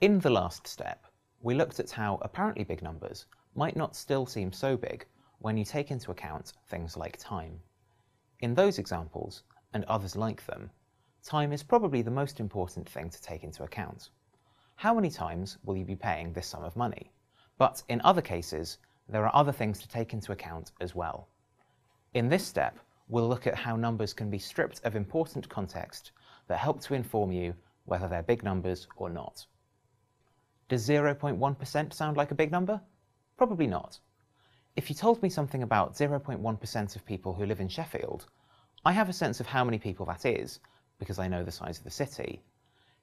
In the last step, we looked at how apparently big numbers might not still seem so big when you take into account things like time. In those examples, and others like them, time is probably the most important thing to take into account. How many times will you be paying this sum of money? But in other cases, there are other things to take into account as well. In this step, we'll look at how numbers can be stripped of important context that help to inform you whether they're big numbers or not. Does 0.1% sound like a big number? Probably not. If you told me something about 0.1% of people who live in Sheffield, I have a sense of how many people that is, because I know the size of the city.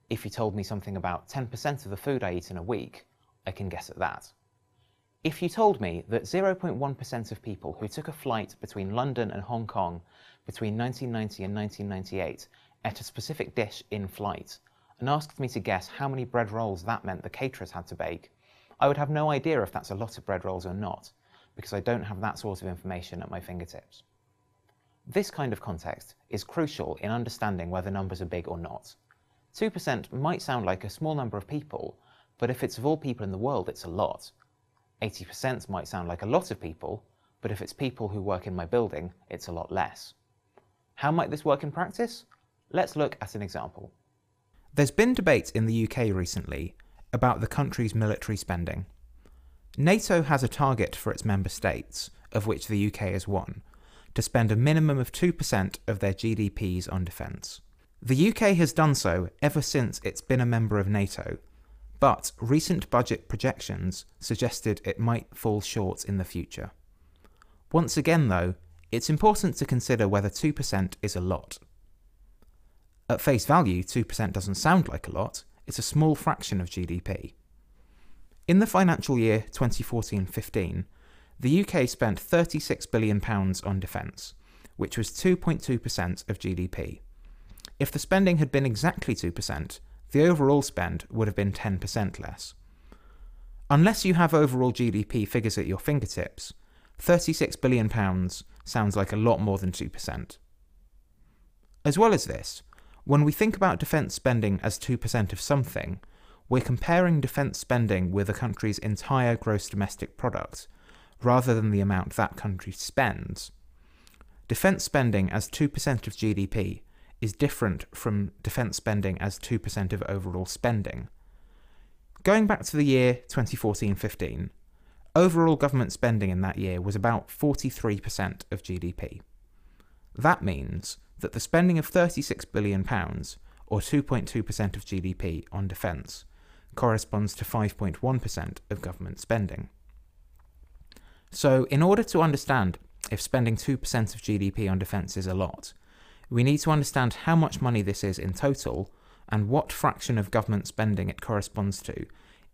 If you told me something about 10% of the food I eat in a week, I can guess at that. If you told me that 0.1% of people who took a flight between London and Hong Kong between 1990 and 1998 ate a specific dish in flight, and asked me to guess how many bread rolls that meant the caterers had to bake, I would have no idea if that's a lot of bread rolls or not, because I don't have that sort of information at my fingertips. This kind of context is crucial in understanding whether numbers are big or not. 2% might sound like a small number of people, but if it's of all people in the world, it's a lot. 80% might sound like a lot of people, but if it's people who work in my building, it's a lot less. How might this work in practice? Let's look at an example. There's been debate in the UK recently about the country's military spending. NATO has a target for its member states, of which the UK is one, to spend a minimum of 2% of their GDPs on defence. The UK has done so ever since it's been a member of NATO, but recent budget projections suggested it might fall short in the future. Once again, though, it's important to consider whether 2% is a lot. At face value, 2% doesn't sound like a lot, it's a small fraction of GDP. In the financial year 2014 15, the UK spent £36 billion on defence, which was 2.2% of GDP. If the spending had been exactly 2%, the overall spend would have been 10% less. Unless you have overall GDP figures at your fingertips, £36 billion sounds like a lot more than 2%. As well as this, when we think about defence spending as 2% of something, we're comparing defence spending with a country's entire gross domestic product, rather than the amount that country spends. Defence spending as 2% of GDP is different from defence spending as 2% of overall spending. Going back to the year 2014 15, overall government spending in that year was about 43% of GDP. That means that the spending of £36 billion, or 2.2% of GDP, on defence corresponds to 5.1% of government spending. So, in order to understand if spending 2% of GDP on defence is a lot, we need to understand how much money this is in total and what fraction of government spending it corresponds to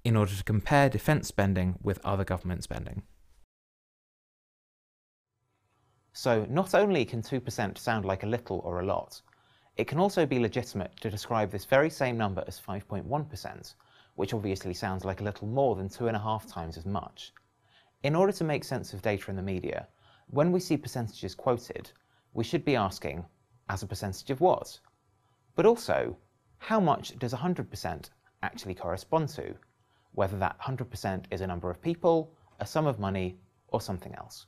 in order to compare defence spending with other government spending. So not only can 2% sound like a little or a lot, it can also be legitimate to describe this very same number as 5.1%, which obviously sounds like a little more than two and a half times as much. In order to make sense of data in the media, when we see percentages quoted, we should be asking, as a percentage of what? But also, how much does 100% actually correspond to? Whether that 100% is a number of people, a sum of money, or something else.